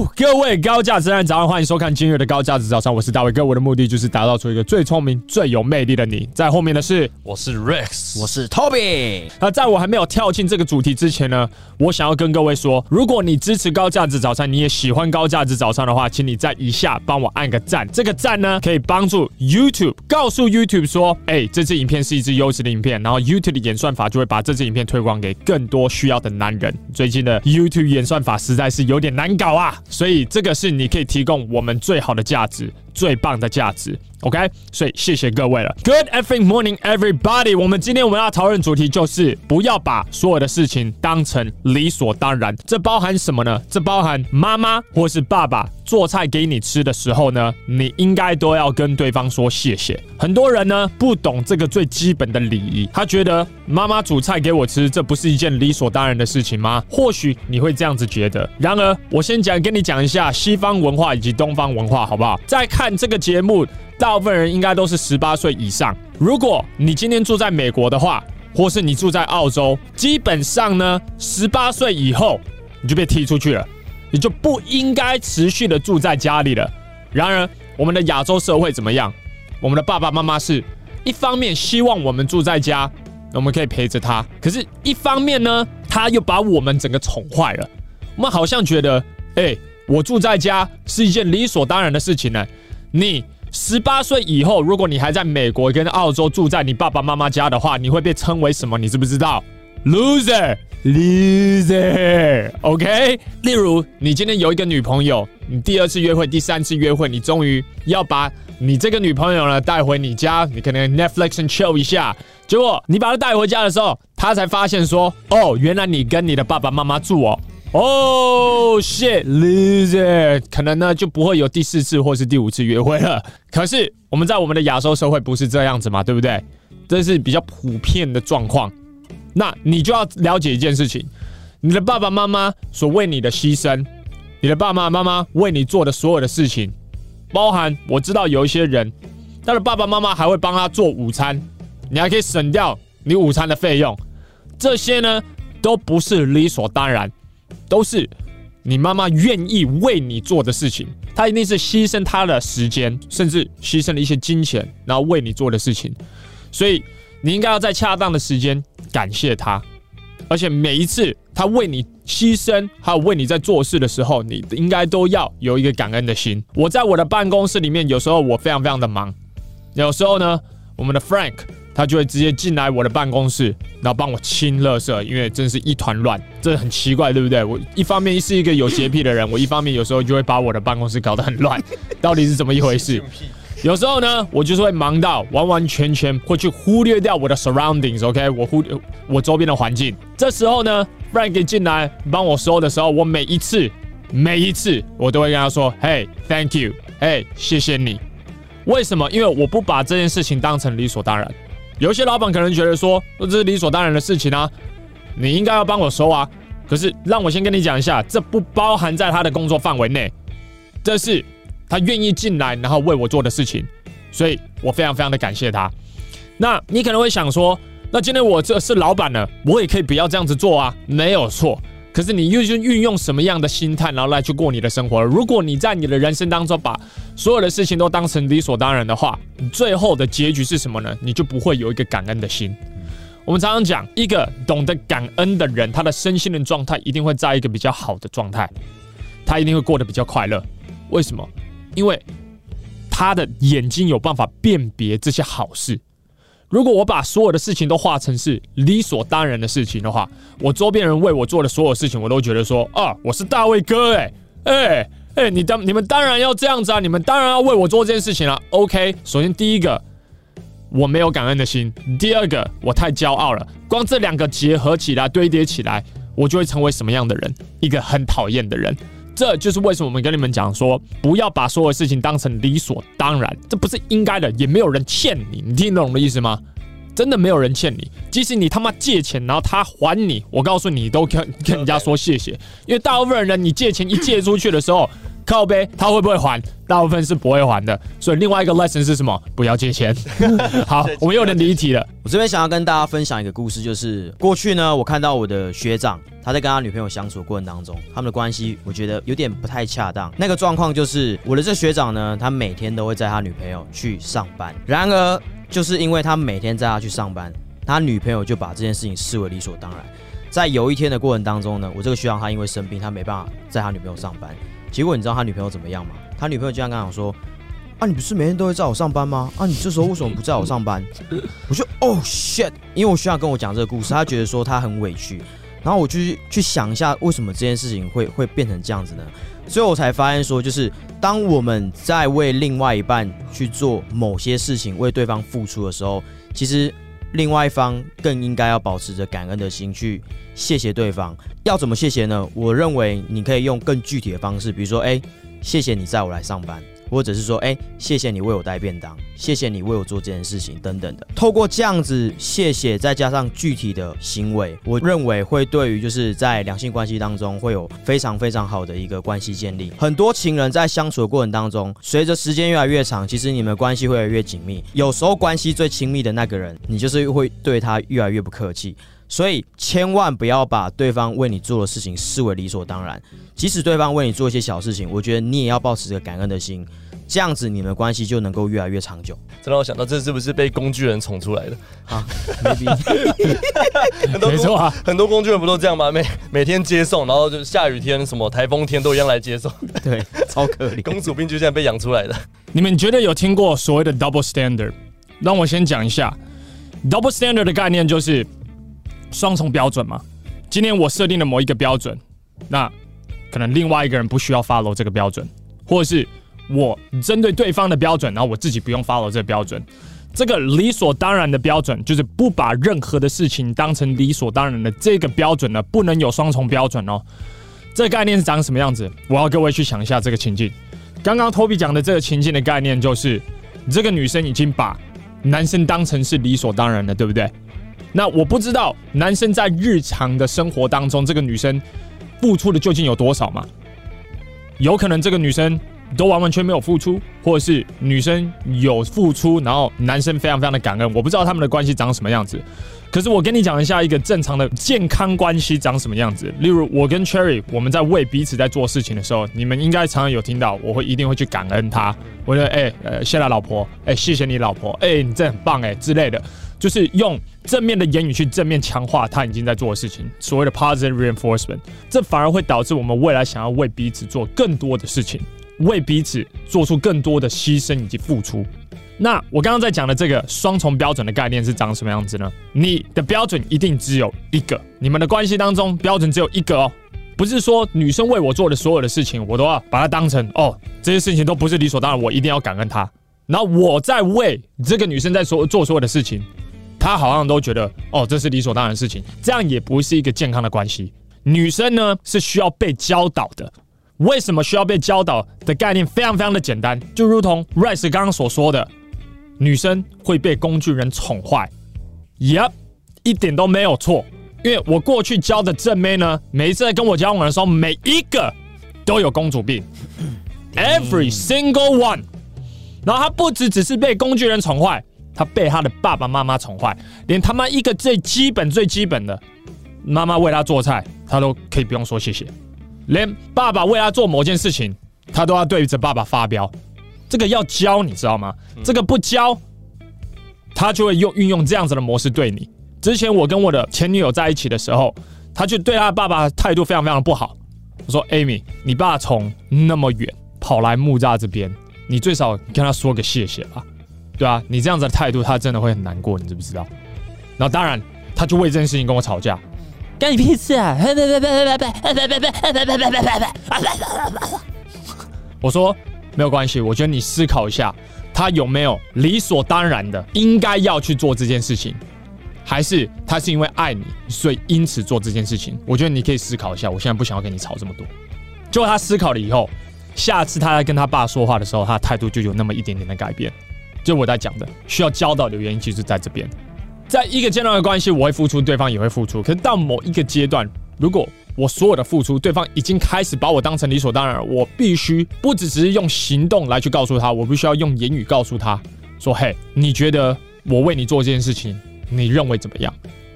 Woo! 各位高价值人早上欢迎收看今日的高价值早上，我是大卫哥，我的目的就是打造出一个最聪明、最有魅力的你。在后面的是，我是 Rex，我是 Toby。那在我还没有跳进这个主题之前呢，我想要跟各位说，如果你支持高价值早餐，你也喜欢高价值早餐的话，请你在以下帮我按个赞。这个赞呢，可以帮助 YouTube 告诉 YouTube 说，哎，这支影片是一支优质的影片，然后 YouTube 的演算法就会把这支影片推广给更多需要的男人。最近的 YouTube 演算法实在是有点难搞啊，所以所以这个是你可以提供我们最好的价值，最棒的价值。OK，所以谢谢各位了。Good every morning, everybody。我们今天我们要讨论主题就是不要把所有的事情当成理所当然。这包含什么呢？这包含妈妈或是爸爸做菜给你吃的时候呢，你应该都要跟对方说谢谢。很多人呢不懂这个最基本的礼仪，他觉得妈妈煮菜给我吃，这不是一件理所当然的事情吗？或许你会这样子觉得。然而，我先讲跟你讲一下西方文化以及东方文化，好不好？在看这个节目。大部分人应该都是十八岁以上。如果你今天住在美国的话，或是你住在澳洲，基本上呢，十八岁以后你就被踢出去了，你就不应该持续的住在家里了。然而，我们的亚洲社会怎么样？我们的爸爸妈妈是一方面希望我们住在家，我们可以陪着他，可是一方面呢，他又把我们整个宠坏了。我们好像觉得，哎，我住在家是一件理所当然的事情呢。你。十八岁以后，如果你还在美国跟澳洲住在你爸爸妈妈家的话，你会被称为什么？你知不知道？Loser，loser，OK？例如，你今天有一个女朋友，你第二次约会、第三次约会，你终于要把你这个女朋友呢带回你家，你可能 Netflix and chill 一下。结果你把她带回家的时候，她才发现说：“哦，原来你跟你的爸爸妈妈住哦。”哦、oh，shit，loser，可能呢就不会有第四次或是第五次约会了。可是我们在我们的亚洲社会不是这样子嘛，对不对？这是比较普遍的状况。那你就要了解一件事情：你的爸爸妈妈所为你的牺牲，你的爸爸妈妈为你做的所有的事情，包含我知道有一些人，他的爸爸妈妈还会帮他做午餐，你还可以省掉你午餐的费用。这些呢都不是理所当然。都是你妈妈愿意为你做的事情，她一定是牺牲她的时间，甚至牺牲了一些金钱，然后为你做的事情。所以你应该要在恰当的时间感谢她，而且每一次她为你牺牲，还有为你在做事的时候，你应该都要有一个感恩的心。我在我的办公室里面，有时候我非常非常的忙，有时候呢，我们的 Frank。他就会直接进来我的办公室，然后帮我清垃圾，因为真是一团乱，这很奇怪，对不对？我一方面是一个有洁癖的人，我一方面有时候就会把我的办公室搞得很乱，到底是怎么一回事？有时候呢，我就是会忙到完完全全会去忽略掉我的 surroundings，OK？我忽略我周边的环境。这时候呢，Frank 进来帮我收的时候，我每一次每一次我都会跟他说：“Hey，thank you，Hey，谢谢你。”为什么？因为我不把这件事情当成理所当然。有些老板可能觉得说，这是理所当然的事情啊，你应该要帮我收啊。可是让我先跟你讲一下，这不包含在他的工作范围内，这是他愿意进来然后为我做的事情，所以我非常非常的感谢他。那你可能会想说，那今天我这是老板了，我也可以不要这样子做啊，没有错。可是你又是运用什么样的心态，然后来去过你的生活？如果你在你的人生当中把所有的事情都当成理所当然的话，最后的结局是什么呢？你就不会有一个感恩的心。我们常常讲，一个懂得感恩的人，他的身心的状态一定会在一个比较好的状态，他一定会过得比较快乐。为什么？因为他的眼睛有办法辨别这些好事。如果我把所有的事情都化成是理所当然的事情的话，我周边人为我做的所有事情，我都觉得说啊，我是大卫哥哎哎哎，你当你们当然要这样子啊，你们当然要为我做这件事情了啊。OK，首先第一个我没有感恩的心，第二个我太骄傲了，光这两个结合起来堆叠起来，我就会成为什么样的人？一个很讨厌的人。这就是为什么我们跟你们讲说，不要把所有事情当成理所当然，这不是应该的，也没有人欠你，你听懂我的意思吗？真的没有人欠你，即使你他妈借钱，然后他还你，我告诉你，都跟跟人家说谢谢，因为大部分人你借钱一借出去的时候，靠背，他会不会还？大部分是不会还的。所以另外一个 lesson 是什么？不要借钱。好，我们有点离题了。我这边想要跟大家分享一个故事，就是过去呢，我看到我的学长，他在跟他女朋友相处的过程当中，他们的关系我觉得有点不太恰当。那个状况就是，我的这学长呢，他每天都会载他女朋友去上班。然而，就是因为他每天载他去上班，他女朋友就把这件事情视为理所当然。在有一天的过程当中呢，我这个学长他因为生病，他没办法载他女朋友上班。结果你知道他女朋友怎么样吗？他女朋友就这样跟他讲说：“啊，你不是每天都会在我上班吗？啊，你这时候为什么不在我上班？”我就哦、oh, shit，因为我需要跟我讲这个故事，他觉得说他很委屈，然后我就去去想一下为什么这件事情会会变成这样子呢？所以我才发现说，就是当我们在为另外一半去做某些事情，为对方付出的时候，其实。另外一方更应该要保持着感恩的心去谢谢对方。要怎么谢谢呢？我认为你可以用更具体的方式，比如说，哎，谢谢你载我来上班。或者是说，哎，谢谢你为我带便当，谢谢你为我做这件事情，等等的。透过这样子谢谢，再加上具体的行为，我认为会对于就是在两性关系当中会有非常非常好的一个关系建立。很多情人在相处的过程当中，随着时间越来越长，其实你们关系会越来越紧密。有时候关系最亲密的那个人，你就是会对他越来越不客气。所以千万不要把对方为你做的事情视为理所当然，即使对方为你做一些小事情，我觉得你也要保持着感恩的心，这样子你们关系就能够越来越长久。这让我想到，这是不是被工具人宠出来的啊？Maybe，没错啊，很多工具人不都这样吗？每每天接送，然后就下雨天、什么台风天都一样来接送，对，超可怜。公主病就这样被养出来的。你们觉得有听过所谓的 double standard？让我先讲一下 double standard 的概念就是。双重标准嘛，今天我设定了某一个标准，那可能另外一个人不需要 follow 这个标准，或者是我针对对方的标准，然后我自己不用 follow 这个标准。这个理所当然的标准，就是不把任何的事情当成理所当然的这个标准呢，不能有双重标准哦。这概念是长什么样子？我要各位去想一下这个情境。刚刚 Toby 讲的这个情境的概念，就是这个女生已经把男生当成是理所当然的，对不对？那我不知道男生在日常的生活当中，这个女生付出的究竟有多少吗？有可能这个女生都完完全没有付出，或者是女生有付出，然后男生非常非常的感恩。我不知道他们的关系长什么样子。可是我跟你讲一下一个正常的健康关系长什么样子。例如我跟 Cherry，我们在为彼此在做事情的时候，你们应该常常有听到，我会一定会去感恩他。我觉得哎呃谢谢老婆，哎谢谢你老婆，哎你这很棒哎之类的。就是用正面的言语去正面强化他已经在做的事情，所谓的 positive reinforcement，这反而会导致我们未来想要为彼此做更多的事情，为彼此做出更多的牺牲以及付出。那我刚刚在讲的这个双重标准的概念是长什么样子呢？你的标准一定只有一个，你们的关系当中标准只有一个哦，不是说女生为我做的所有的事情，我都要把它当成哦，这些事情都不是理所当然，我一定要感恩她。然后我在为这个女生在所做所有的事情。他好像都觉得哦，这是理所当然的事情，这样也不是一个健康的关系。女生呢是需要被教导的，为什么需要被教导的概念非常非常的简单，就如同 Rice 刚刚所说的，女生会被工具人宠坏，Yep，一点都没有错。因为我过去教的正妹呢，每一次在跟我交往的时候，每一个都有公主病，Every single one。然后她不只只是被工具人宠坏。他被他的爸爸妈妈宠坏，连他妈一个最基本最基本的妈妈为他做菜，他都可以不用说谢谢。连爸爸为他做某件事情，他都要对着爸爸发飙。这个要教，你知道吗？这个不教，他就会用运用这样子的模式对你。之前我跟我的前女友在一起的时候，他就对他爸爸态度非常非常的不好。我说：“Amy，你爸从那么远跑来木栅这边，你最少跟他说个谢谢吧。”对啊，你这样子的态度，他真的会很难过，你知不知道？然后当然，他就为这件事情跟我吵架，干你屁事啊！我说没有关系，我觉得你思考一下，他有没有理所当然的应该要去做这件事情，还是他是因为爱你，所以因此做这件事情？我觉得你可以思考一下。我现在不想要跟你吵这么多。就他思考了以后，下次他在跟他爸说话的时候，他的态度就有那么一点点的改变。就我在讲的，需要教导的原因，其实在这边。在一个阶段的关系，我会付出，对方也会付出。可是到某一个阶段，如果我所有的付出，对方已经开始把我当成理所当然，我必须不只只是用行动来去告诉他，我必须要用言语告诉他说：“嘿，你觉得我为你做这件事情，你认为怎么样？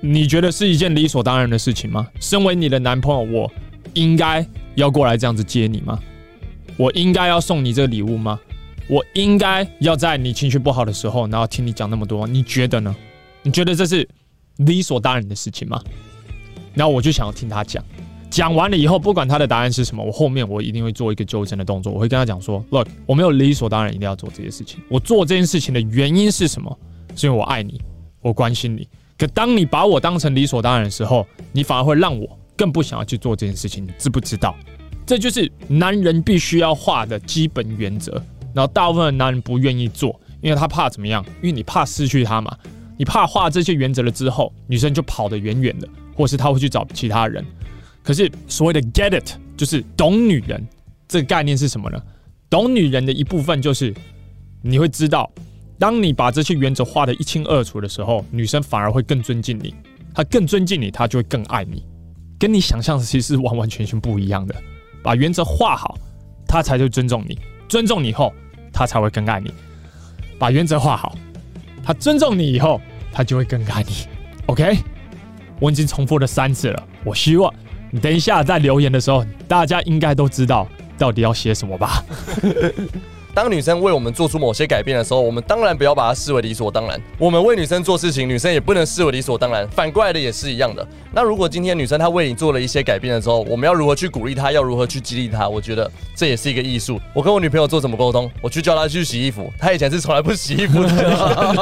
你觉得是一件理所当然的事情吗？身为你的男朋友，我应该要过来这样子接你吗？我应该要送你这个礼物吗？我应该要在你情绪不好的时候，然后听你讲那么多，你觉得呢？你觉得这是理所当然的事情吗？”然后我就想要听他讲，讲完了以后，不管他的答案是什么，我后面我一定会做一个纠正的动作。我会跟他讲说：“Look，我没有理所当然一定要做这些事情。我做这件事情的原因是什么？是因为我爱你，我关心你。可当你把我当成理所当然的时候，你反而会让我更不想要去做这件事情。你知不知道？这就是男人必须要画的基本原则。然后大部分的男人不愿意做，因为他怕怎么样？因为你怕失去他嘛。你怕画这些原则了之后，女生就跑得远远的。”或是他会去找其他人，可是所谓的 get it 就是懂女人这个概念是什么呢？懂女人的一部分就是你会知道，当你把这些原则画得一清二楚的时候，女生反而会更尊敬你，她更尊敬你，她就会更爱你，跟你想象的其实是完完全全不一样的。把原则画好，她才会尊重你，尊重你后，他才会更爱你。把原则画好，他尊重你以后，他就会更爱你。OK。我已经重复了三次了，我希望你等一下在留言的时候，大家应该都知道到底要写什么吧。当女生为我们做出某些改变的时候，我们当然不要把它视为理所当然。我们为女生做事情，女生也不能视为理所当然。反过来的也是一样的。那如果今天女生她为你做了一些改变的时候，我们要如何去鼓励她？要如何去激励她？我觉得这也是一个艺术。我跟我女朋友做怎么沟通？我去叫她去洗衣服，她以前是从来不洗衣服的。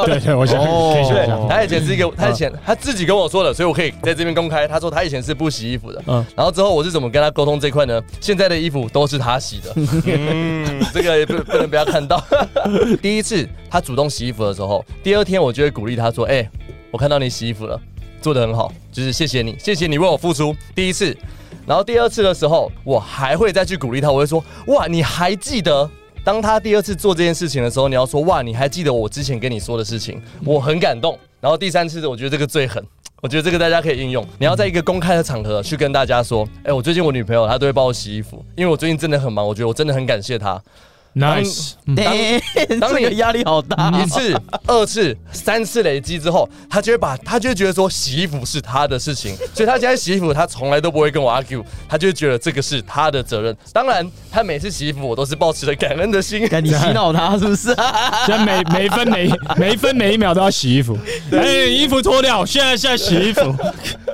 对对，我想可以想象。她以前是一个，她以前她自己跟我说的，所以我可以在这边公开。她说她以前是不洗衣服的。嗯。然后之后我是怎么跟她沟通这块呢？现在的衣服都是她洗的。嗯，这个也不不要看到。第一次他主动洗衣服的时候，第二天我就会鼓励他说：“哎，我看到你洗衣服了，做得很好，就是谢谢你，谢谢你为我付出。”第一次，然后第二次的时候，我还会再去鼓励他，我会说：“哇，你还记得？”当他第二次做这件事情的时候，你要说：“哇，你还记得我之前跟你说的事情？”我很感动。然后第三次，我觉得这个最狠，我觉得这个大家可以应用。你要在一个公开的场合去跟大家说：“哎，我最近我女朋友她都会帮我洗衣服，因为我最近真的很忙，我觉得我真的很感谢她。” Nice，当当你的压力好大，一次、二次、三次累积之后，他就会把他就会觉得说洗衣服是他的事情，所以他现在洗衣服他从来都不会跟我 argue，他就会觉得这个是他的责任。当然，他每次洗衣服我都是抱持着感恩的心，赶紧洗脑他是不是？现在每每分每每分每一秒都要洗衣服，哎，衣服脱掉，现在现在洗衣服，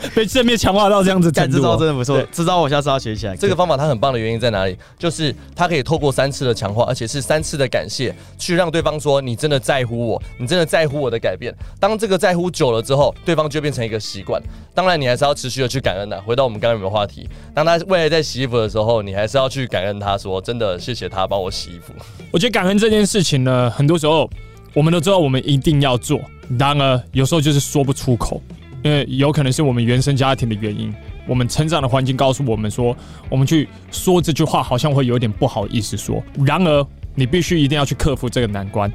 被正面强化到这样子，感知道真的不错，知道我下次要学起来。这个方法它很棒的原因在哪里？就是它可以透过三次的强化。而且是三次的感谢，去让对方说你真的在乎我，你真的在乎我的改变。当这个在乎久了之后，对方就变成一个习惯。当然，你还是要持续的去感恩的。回到我们刚刚有没有话题？当他未来在洗衣服的时候，你还是要去感恩他说，真的谢谢他帮我洗衣服。我觉得感恩这件事情呢，很多时候我们都知道我们一定要做，然而有时候就是说不出口，因为有可能是我们原生家庭的原因。我们成长的环境告诉我们说，我们去说这句话好像会有点不好意思说。然而，你必须一定要去克服这个难关。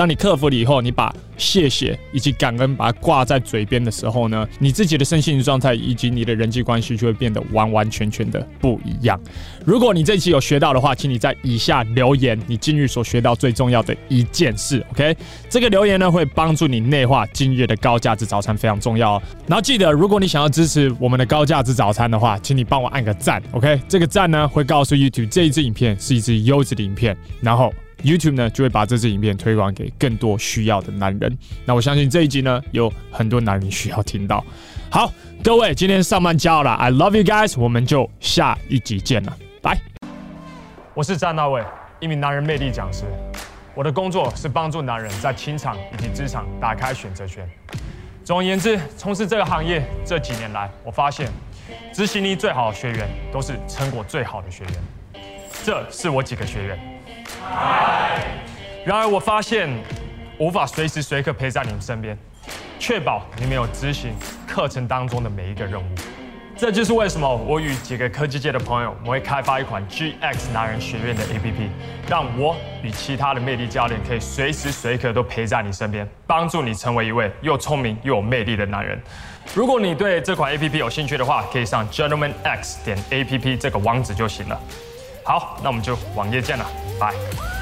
当你克服了以后，你把谢谢以及感恩把它挂在嘴边的时候呢，你自己的身心状态以及你的人际关系就会变得完完全全的不一样。如果你这一期有学到的话，请你在以下留言你今日所学到最重要的一件事。OK，这个留言呢会帮助你内化今日的高价值早餐，非常重要哦。然后记得，如果你想要支持我们的高价值早餐的话，请你帮我按个赞。OK，这个赞呢会告诉 YouTube 这一支影片是一支优质的影片，然后。YouTube 呢就会把这支影片推广给更多需要的男人。那我相信这一集呢有很多男人需要听到。好，各位，今天上班加油了，I love you guys，我们就下一集见了，拜。我是詹大卫，一名男人魅力讲师。我的工作是帮助男人在情场以及职场打开选择权。总而言之，从事这个行业这几年来，我发现执行力最好的学员都是成果最好的学员。这是我几个学员。然而，我发现无法随时随刻陪在你们身边，确保你们有执行课程当中的每一个任务。这就是为什么我与几个科技界的朋友，我们会开发一款 GX 男人学院的 APP，让我与其他的魅力教练可以随时随刻都陪在你身边，帮助你成为一位又聪明又有魅力的男人。如果你对这款 APP 有兴趣的话，可以上 gentlemanx 点 APP 这个网址就行了。好，那我们就网页见了，拜。